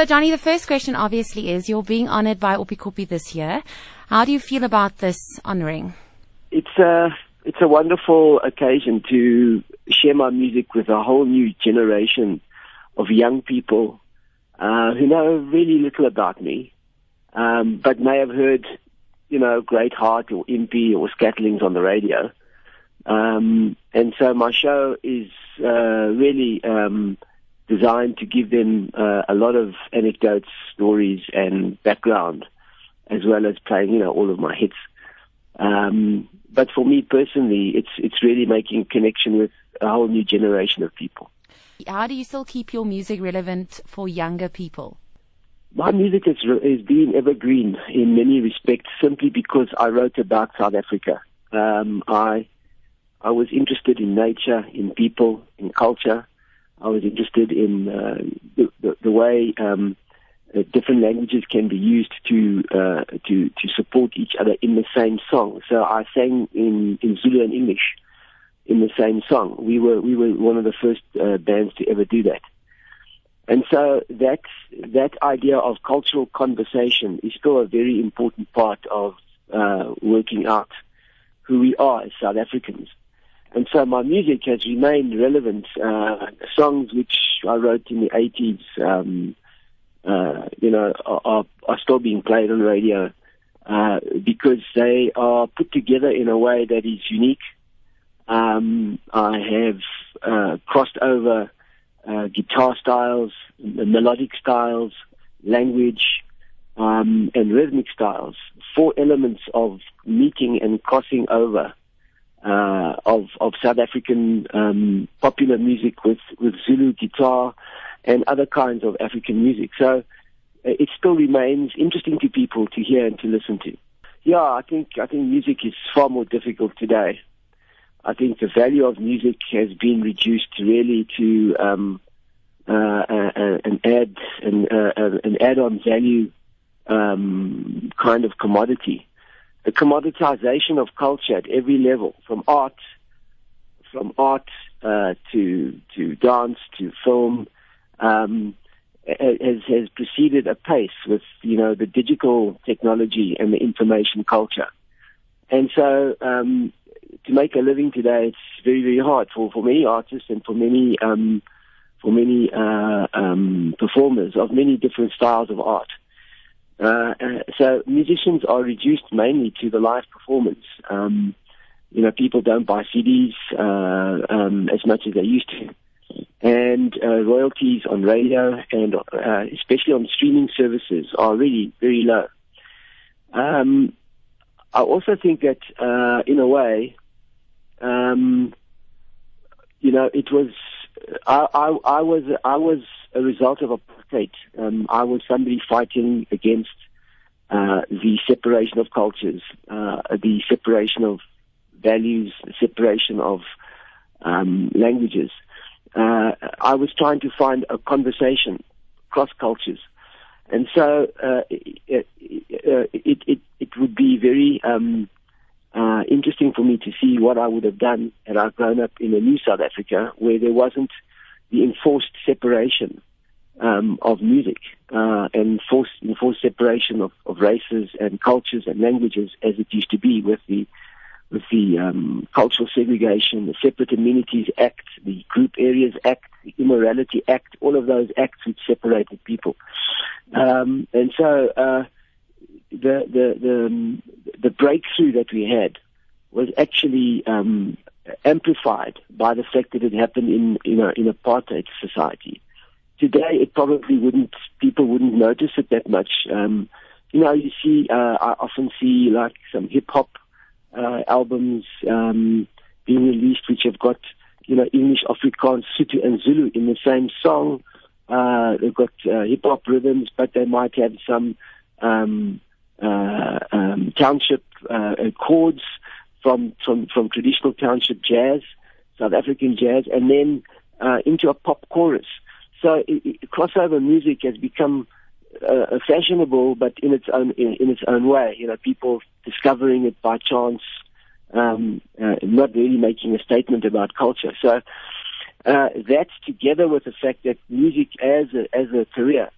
So, Johnny, the first question obviously is you're being honored by Oppikoppi this year. How do you feel about this honoring? It's a, it's a wonderful occasion to share my music with a whole new generation of young people uh, who know really little about me, um, but may have heard, you know, Great Heart or Impi or Scatterlings on the radio. Um, and so my show is uh, really um, designed to give them uh, a lot of anecdotes, stories, and background, as well as playing, you know, all of my hits. Um, but for me personally, it's it's really making connection with a whole new generation of people. How do you still keep your music relevant for younger people? My music is, is being evergreen in many respects simply because I wrote about South Africa. Um, I I was interested in nature, in people, in culture. I was interested in uh, the, the, the, way um, uh, different languages can be used to uh, to to support each other in the same song. So I sang in in Zulu and English in the same song. We were we were one of the first uh, bands to ever do that. And so that that idea of cultural conversation is still a very important part of uh, working out who we are as South Africans. And so my music has remained relevant. Uh, songs which I wrote in the 80s, um, uh, you know, are, are still being played on radio uh, because they are put together in a way that is unique. Um, I have uh, crossed over uh, guitar styles, melodic styles, language, um, and rhythmic styles. Four elements of meeting and crossing over uh, of of South African um, popular music with with Zulu guitar and other kinds of African music. So uh, it still remains interesting to people to hear and to listen to. Yeah, I think I think music is far more difficult today. I think the value of music has been reduced really to um, uh, uh, an add an, uh, an add-on value um, kind of commodity the commoditization of culture at every level, from art, from art uh, to to dance to film, um, has has proceeded apace with you know the digital technology and the information culture, and so um, to make a living today, it's very very hard for for many artists and for many um, for many uh, um, performers of many different styles of art. Uh, uh, so musicians are reduced mainly to the live performance. Um, you know, people don't buy CDs uh, um, as much as they used to, and uh, royalties on radio and uh, especially on streaming services are really very low. Um, I also think that, uh, in a way, um, you know, it was I, I, I was I was a result of apartheid. Um, I was somebody fighting against uh, the separation of cultures, uh, the separation of values, the separation of um, languages. Uh, I was trying to find a conversation across cultures, and so uh, it, it, it, it would be very um, uh, interesting for me to see what I would have done had I grown up in a new South Africa where there wasn't the enforced separation um, of music uh, and forced separation of, of races and cultures and languages as it used to be with the with the um, cultural segregation, the Separate Amenities Act, the Group Areas Act, the Immorality Act, all of those acts which separated people. Um, and so uh, the the the, um, the breakthrough that we had was actually um, amplified by the fact that it happened in you know in apartheid society. Today, it probably wouldn't people wouldn't notice it that much. Um, you know, you see, uh, I often see like some hip hop uh, albums um, being released which have got you know English, Afrikaans, Sotho, and Zulu in the same song. Uh, they've got uh, hip hop rhythms, but they might have some um, uh, um, township uh, chords from, from, from traditional township jazz, South African jazz, and then uh, into a pop chorus. So it, crossover music has become uh, fashionable, but in its own in, in, its own way. You know, people discovering it by chance, um, uh, not really making a statement about culture. So uh, that's together with the fact that music as a, as a career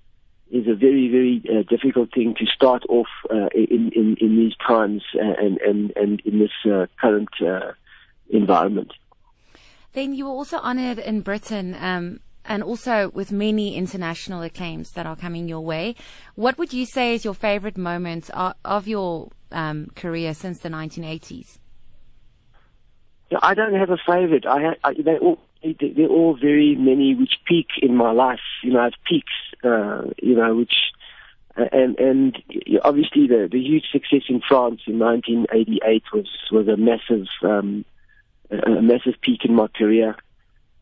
is a very, very uh, difficult thing to start off uh, in, in, in these times and, and, and in this uh, current uh, environment. Then you were also honored in Britain. Um, and also with many international acclaims that are coming your way. What would you say is your favorite moment of, your um, career since the 1980s? I don't have a favorite. I, I they all they're all very many which peak in my life. You know, I have peaks. Uh, you know, which and and obviously the the huge success in France in 1988 was was a massive um, a massive peak in my career.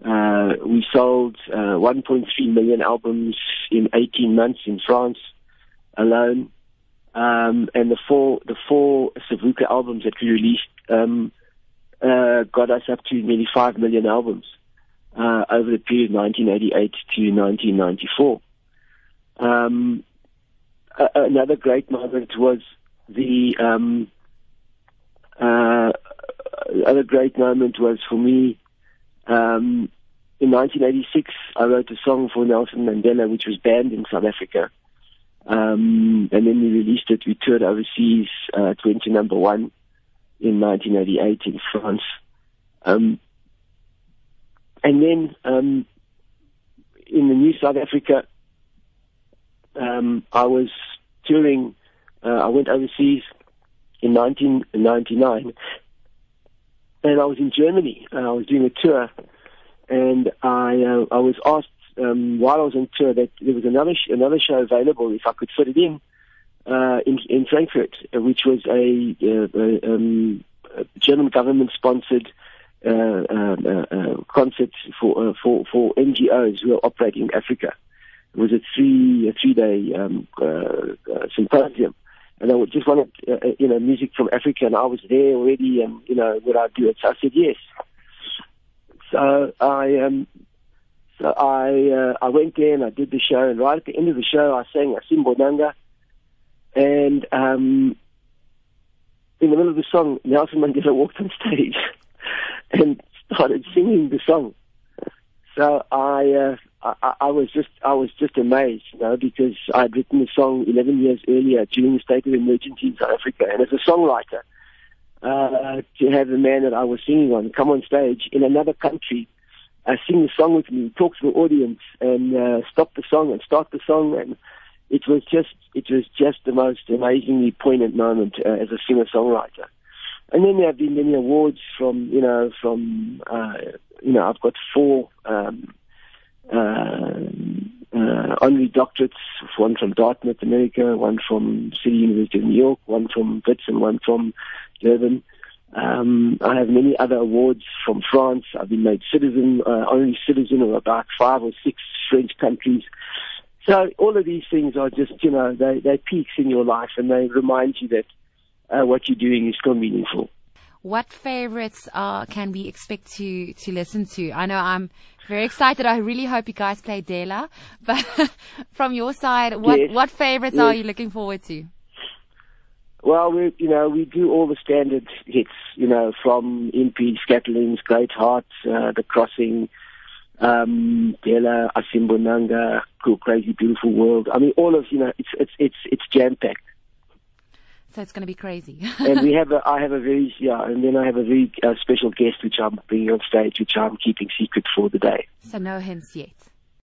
Uh, we sold uh, 1.3 million albums in 18 months in France alone, um, and the four the four Savuka albums that we released um, uh, got us up to nearly five million albums uh, over the period 1988 to 1994. Um, another great moment was the um, uh, other great moment was for me um, in 1986. I wrote a song for Nelson Mandela, which was banned in South Africa, um, and then we released it. We toured overseas, uh, it went to number one in 1988 in France. Um, and then um, in the New South Africa, um, I was touring. Uh, I went overseas in 1999, and I was in Germany. I was doing a tour, and I uh, I was asked um, while I was on tour that there was another sh- another show available if I could fit it in uh, in, in Frankfurt, uh, which was a, uh, um, German government sponsored uh, uh, concert for, for for NGOs who are operating in Africa. It was a three a three day um, symposium and I just wanted, uh, you know, music from Africa, and I was there already, and you know, would I do it? So I said yes. So I, um, so I, uh, I went there and I did the show, and right at the end of the show, I sang Asimbonanga, and um, in the middle of the song, Nelson Mandela walked on stage and started singing the song. So I, uh, I, I was just, I was just amazed, you know, because I had written the song 11 years earlier during the state of emergency in South Africa, and as a songwriter, uh, to have the man that I was singing on come on stage in another country, uh, sing the song with me, talk to the audience, and uh, stop the song and start the song, and it was just it was just the most amazingly poignant moment uh, as a singer songwriter. And then there have been many awards from you know from uh, you know I've got four um, uh, uh, honorary doctorates, one from Dartmouth, America, one from City University of New York, one from Wits, and one from Durban. Um, I have many other awards from France. I've been made citizen, uh, honorary citizen of about five or six French countries. So all of these things are just, you know, they, they peaks in your life and they remind you that uh, what you're doing is still meaningful. What favorites uh, can we expect to, to listen to? I know I'm very excited. I really hope you guys play Dela. But from your side, what, yes. what favorites yes. are you looking forward to? Well, we you know we do all the standard hits, you know, from Impede, Scatterlings Great Heart, uh, The Crossing, um, Dela, Asimbonanga, Cruel, Crazy, Beautiful World. I mean, all of you know, it's it's it's it's jam packed. So it's going to be crazy. and we have a, I have a very yeah, and then I have a very uh, special guest which I'm bringing on stage, which I'm keeping secret for the day. So no hints yet.